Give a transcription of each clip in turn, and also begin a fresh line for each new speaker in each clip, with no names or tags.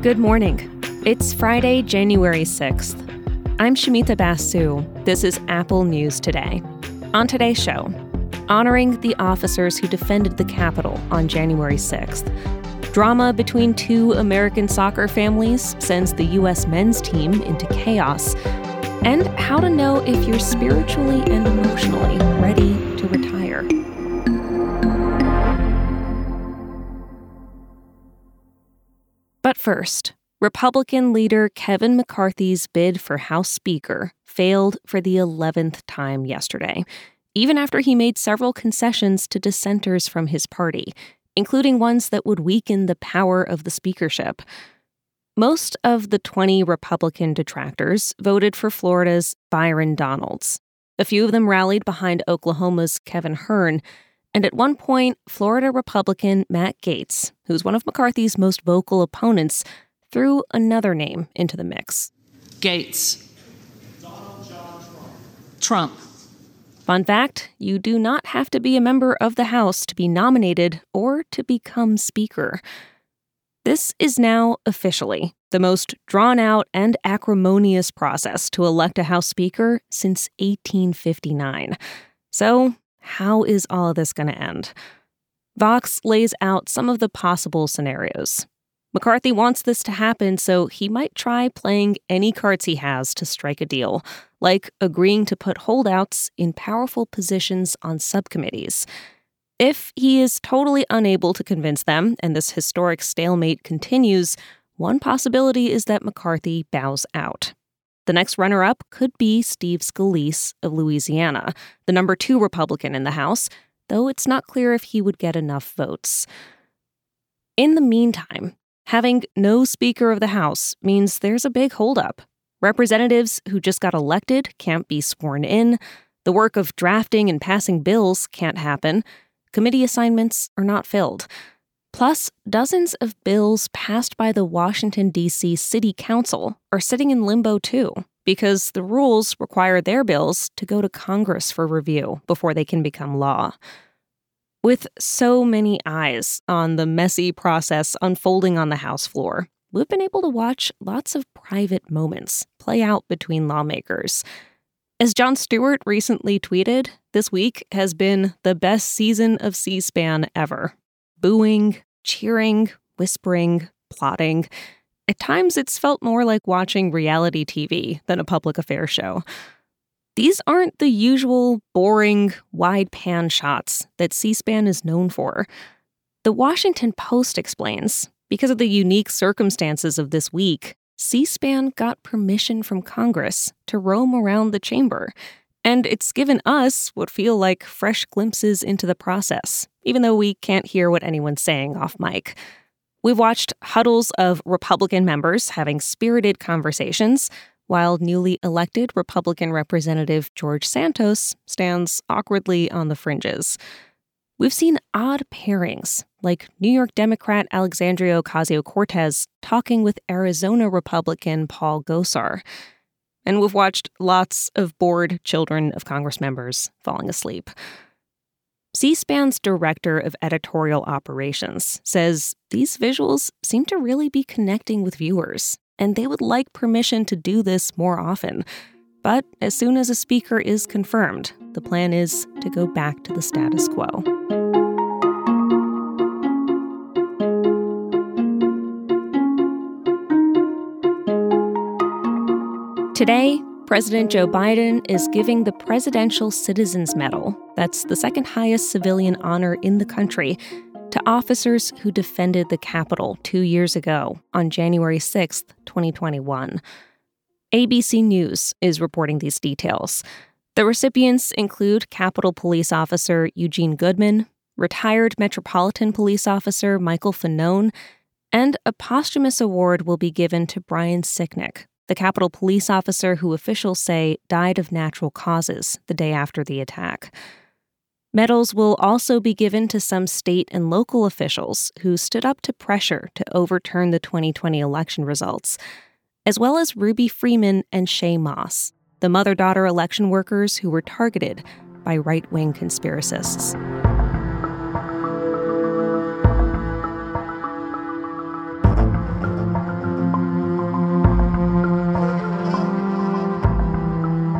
Good morning. It's Friday, January 6th. I'm Shamita Basu. This is Apple News Today. On today's show, honoring the officers who defended the Capitol on January 6th. Drama between two American soccer families sends the U.S. men's team into chaos. And how to know if you're spiritually and emotionally ready to retire. First, Republican leader Kevin McCarthy's bid for House Speaker failed for the 11th time yesterday, even after he made several concessions to dissenters from his party, including ones that would weaken the power of the speakership. Most of the 20 Republican detractors voted for Florida's Byron Donalds. A few of them rallied behind Oklahoma's Kevin Hern, and at one point, Florida Republican Matt Gaetz, who's one of McCarthy's most vocal opponents, threw another name into the mix
Gaetz. Trump.
Fun fact you do not have to be a member of the House to be nominated or to become Speaker. This is now officially the most drawn out and acrimonious process to elect a House Speaker since 1859. So, how is all of this going to end? Vox lays out some of the possible scenarios. McCarthy wants this to happen, so he might try playing any cards he has to strike a deal, like agreeing to put holdouts in powerful positions on subcommittees. If he is totally unable to convince them and this historic stalemate continues, one possibility is that McCarthy bows out. The next runner up could be Steve Scalise of Louisiana, the number two Republican in the House, though it's not clear if he would get enough votes. In the meantime, having no Speaker of the House means there's a big holdup. Representatives who just got elected can't be sworn in, the work of drafting and passing bills can't happen, committee assignments are not filled. Plus, dozens of bills passed by the Washington, D.C. City Council are sitting in limbo too, because the rules require their bills to go to Congress for review before they can become law. With so many eyes on the messy process unfolding on the House floor, we've been able to watch lots of private moments play out between lawmakers. As Jon Stewart recently tweeted, this week has been the best season of C SPAN ever booing, cheering, whispering, plotting. At times, it's felt more like watching reality TV than a public affairs show. These aren't the usual boring, wide pan shots that C SPAN is known for. The Washington Post explains because of the unique circumstances of this week, C SPAN got permission from Congress to roam around the chamber and it's given us what feel like fresh glimpses into the process, even though we can't hear what anyone's saying off mic. We've watched huddles of Republican members having spirited conversations, while newly elected Republican Representative George Santos stands awkwardly on the fringes. We've seen odd pairings, like New York Democrat Alexandria Ocasio Cortez talking with Arizona Republican Paul Gosar and we've watched lots of bored children of Congress members falling asleep. C SPAN's director of editorial operations says these visuals seem to really be connecting with viewers, and they would like permission to do this more often. But as soon as a speaker is confirmed, the plan is to go back to the status quo. Today, President Joe Biden is giving the Presidential Citizens Medal, that's the second highest civilian honor in the country, to officers who defended the Capitol two years ago on January 6, 2021. ABC News is reporting these details. The recipients include Capitol Police Officer Eugene Goodman, retired Metropolitan Police Officer Michael Fanone, and a posthumous award will be given to Brian Sicknick, the Capitol police officer who officials say died of natural causes the day after the attack. Medals will also be given to some state and local officials who stood up to pressure to overturn the 2020 election results, as well as Ruby Freeman and Shaye Moss, the mother daughter election workers who were targeted by right wing conspiracists.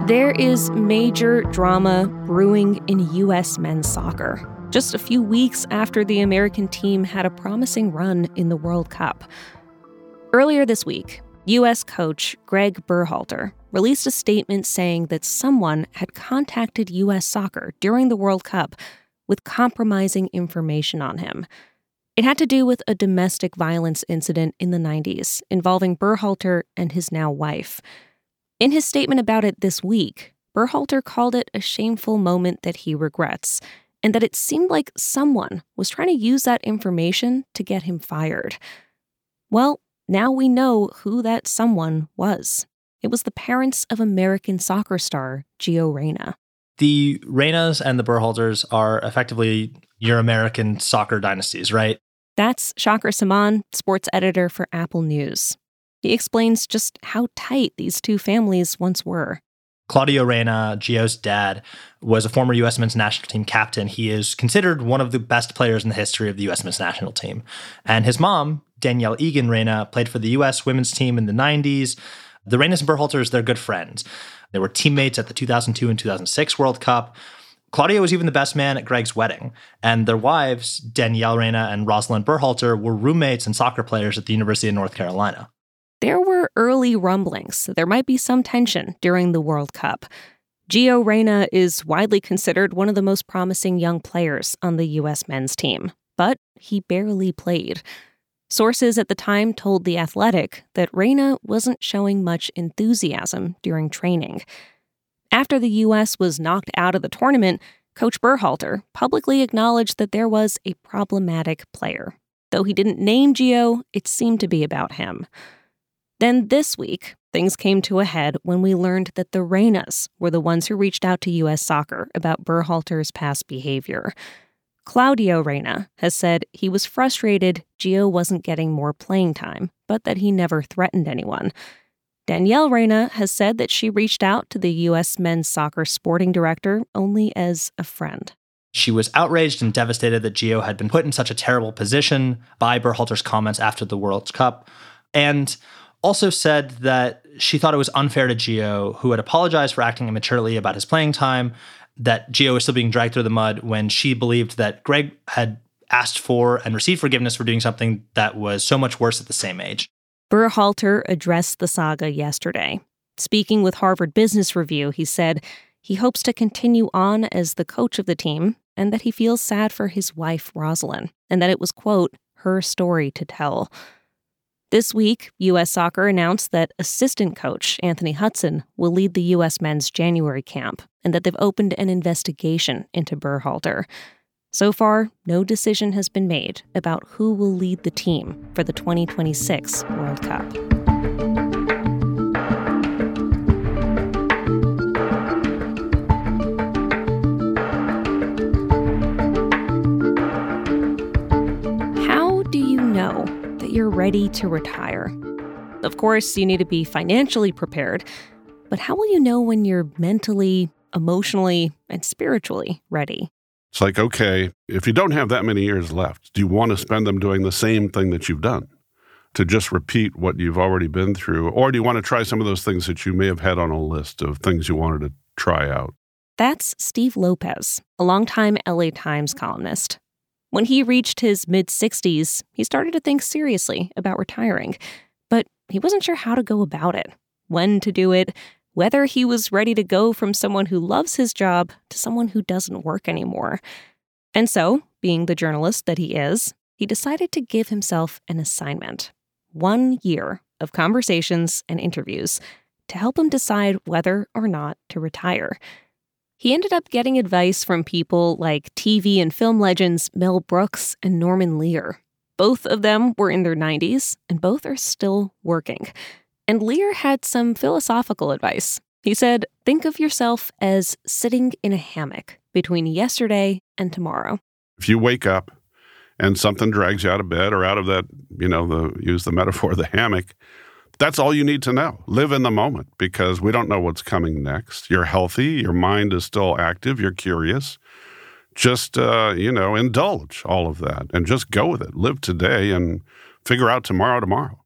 There is major drama brewing in U.S. men's soccer. Just a few weeks after the American team had a promising run in the World Cup. Earlier this week, U.S. coach Greg Berhalter released a statement saying that someone had contacted U.S. soccer during the World Cup with compromising information on him. It had to do with a domestic violence incident in the 90s involving Berhalter and his now wife. In his statement about it this week, Berhalter called it a shameful moment that he regrets, and that it seemed like someone was trying to use that information to get him fired. Well, now we know who that someone was. It was the parents of American soccer star Gio Reyna.
The Reynas and the Berhalters are effectively your American soccer dynasties, right?
That's Shaker Samman, sports editor for Apple News. He explains just how tight these two families once were.
Claudio Reyna, Gio's dad, was a former U.S. men's national team captain. He is considered one of the best players in the history of the U.S. men's national team. And his mom, Danielle Egan Reyna, played for the U.S. women's team in the 90s. The Reynas and Berhalters, they're good friends. They were teammates at the 2002 and 2006 World Cup. Claudio was even the best man at Greg's wedding, and their wives, Danielle Reyna and Rosalind Berhalter, were roommates and soccer players at the University of North Carolina.
There were early rumblings there might be some tension during the World Cup. Gio Reyna is widely considered one of the most promising young players on the U.S. men's team, but he barely played. Sources at the time told The Athletic that Reyna wasn't showing much enthusiasm during training. After the U.S. was knocked out of the tournament, Coach Berhalter publicly acknowledged that there was a problematic player. Though he didn't name Gio, it seemed to be about him. Then this week, things came to a head when we learned that the Reynas were the ones who reached out to U.S. Soccer about Berhalter's past behavior. Claudio Reyna has said he was frustrated Gio wasn't getting more playing time, but that he never threatened anyone. Danielle Reyna has said that she reached out to the U.S. men's soccer sporting director only as a friend.
She was outraged and devastated that Gio had been put in such a terrible position by Berhalter's comments after the World Cup. And also said that she thought it was unfair to Gio, who had apologized for acting immaturely about his playing time, that Gio was still being dragged through the mud when she believed that Greg had asked for and received forgiveness for doing something that was so much worse at the same age.
Berhalter addressed the saga yesterday. Speaking with Harvard Business Review, he said he hopes to continue on as the coach of the team and that he feels sad for his wife, Rosalind, and that it was, quote, her story to tell. This week, U.S. Soccer announced that assistant coach Anthony Hudson will lead the U.S. men's January camp and that they've opened an investigation into Berhalter. So far, no decision has been made about who will lead the team for the 2026 World Cup. You're ready to retire. Of course, you need to be financially prepared, but how will you know when you're mentally, emotionally, and spiritually ready?
It's like, okay, if you don't have that many years left, do you want to spend them doing the same thing that you've done? To just repeat what you've already been through? Or do you want to try some of those things that you may have had on a list of things you wanted to try out?
That's Steve Lopez, a longtime LA Times columnist. When he reached his mid 60s, he started to think seriously about retiring, but he wasn't sure how to go about it, when to do it, whether he was ready to go from someone who loves his job to someone who doesn't work anymore. And so, being the journalist that he is, he decided to give himself an assignment one year of conversations and interviews to help him decide whether or not to retire. He ended up getting advice from people like TV and film legends Mel Brooks and Norman Lear. Both of them were in their 90s, and both are still working. And Lear had some philosophical advice. He said, Think of yourself as sitting in a hammock between yesterday and tomorrow.
If you wake up and something drags you out of bed or out of that, you know, the use the metaphor the hammock, that's all you need to know. Live in the moment because we don't know what's coming next. You're healthy, your mind is still active, you're curious. Just, uh, you know, indulge all of that and just go with it. Live today and figure out tomorrow tomorrow.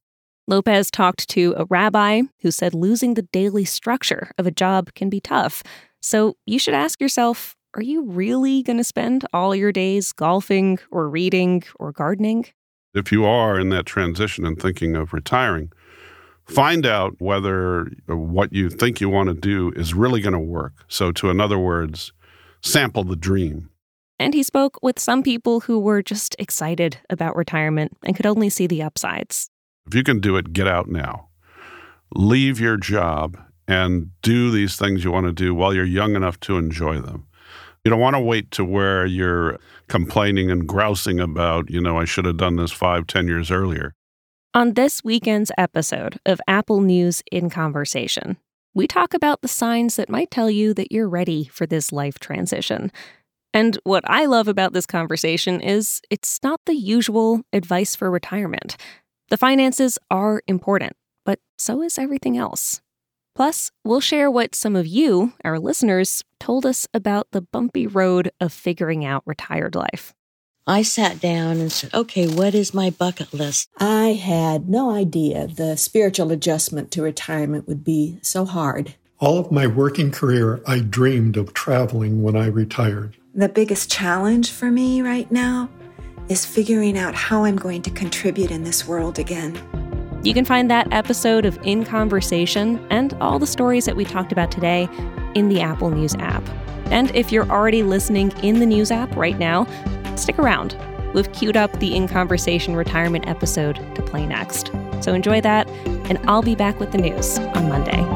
Lopez talked to a rabbi who said losing the daily structure of a job can be tough. So you should ask yourself are you really going to spend all your days golfing or reading or gardening?
If you are in that transition and thinking of retiring, find out whether what you think you want to do is really going to work. So, to in other words, sample the dream.
And he spoke with some people who were just excited about retirement and could only see the upsides.
If you can do it, get out now. Leave your job and do these things you want to do while you're young enough to enjoy them. You don't want to wait to where you're complaining and grousing about, you know, I should have done this five, ten years earlier.
On this weekend's episode of Apple News in Conversation, we talk about the signs that might tell you that you're ready for this life transition. And what I love about this conversation is it's not the usual advice for retirement. The finances are important, but so is everything else. Plus, we'll share what some of you, our listeners, told us about the bumpy road of figuring out retired life.
I sat down and said, okay, what is my bucket list?
I had no idea the spiritual adjustment to retirement would be so hard.
All of my working career, I dreamed of traveling when I retired.
The biggest challenge for me right now is figuring out how I'm going to contribute in this world again.
You can find that episode of In Conversation and all the stories that we talked about today in the Apple News app. And if you're already listening in the News app right now, stick around. We've queued up the In Conversation retirement episode to play next. So enjoy that, and I'll be back with the news on Monday.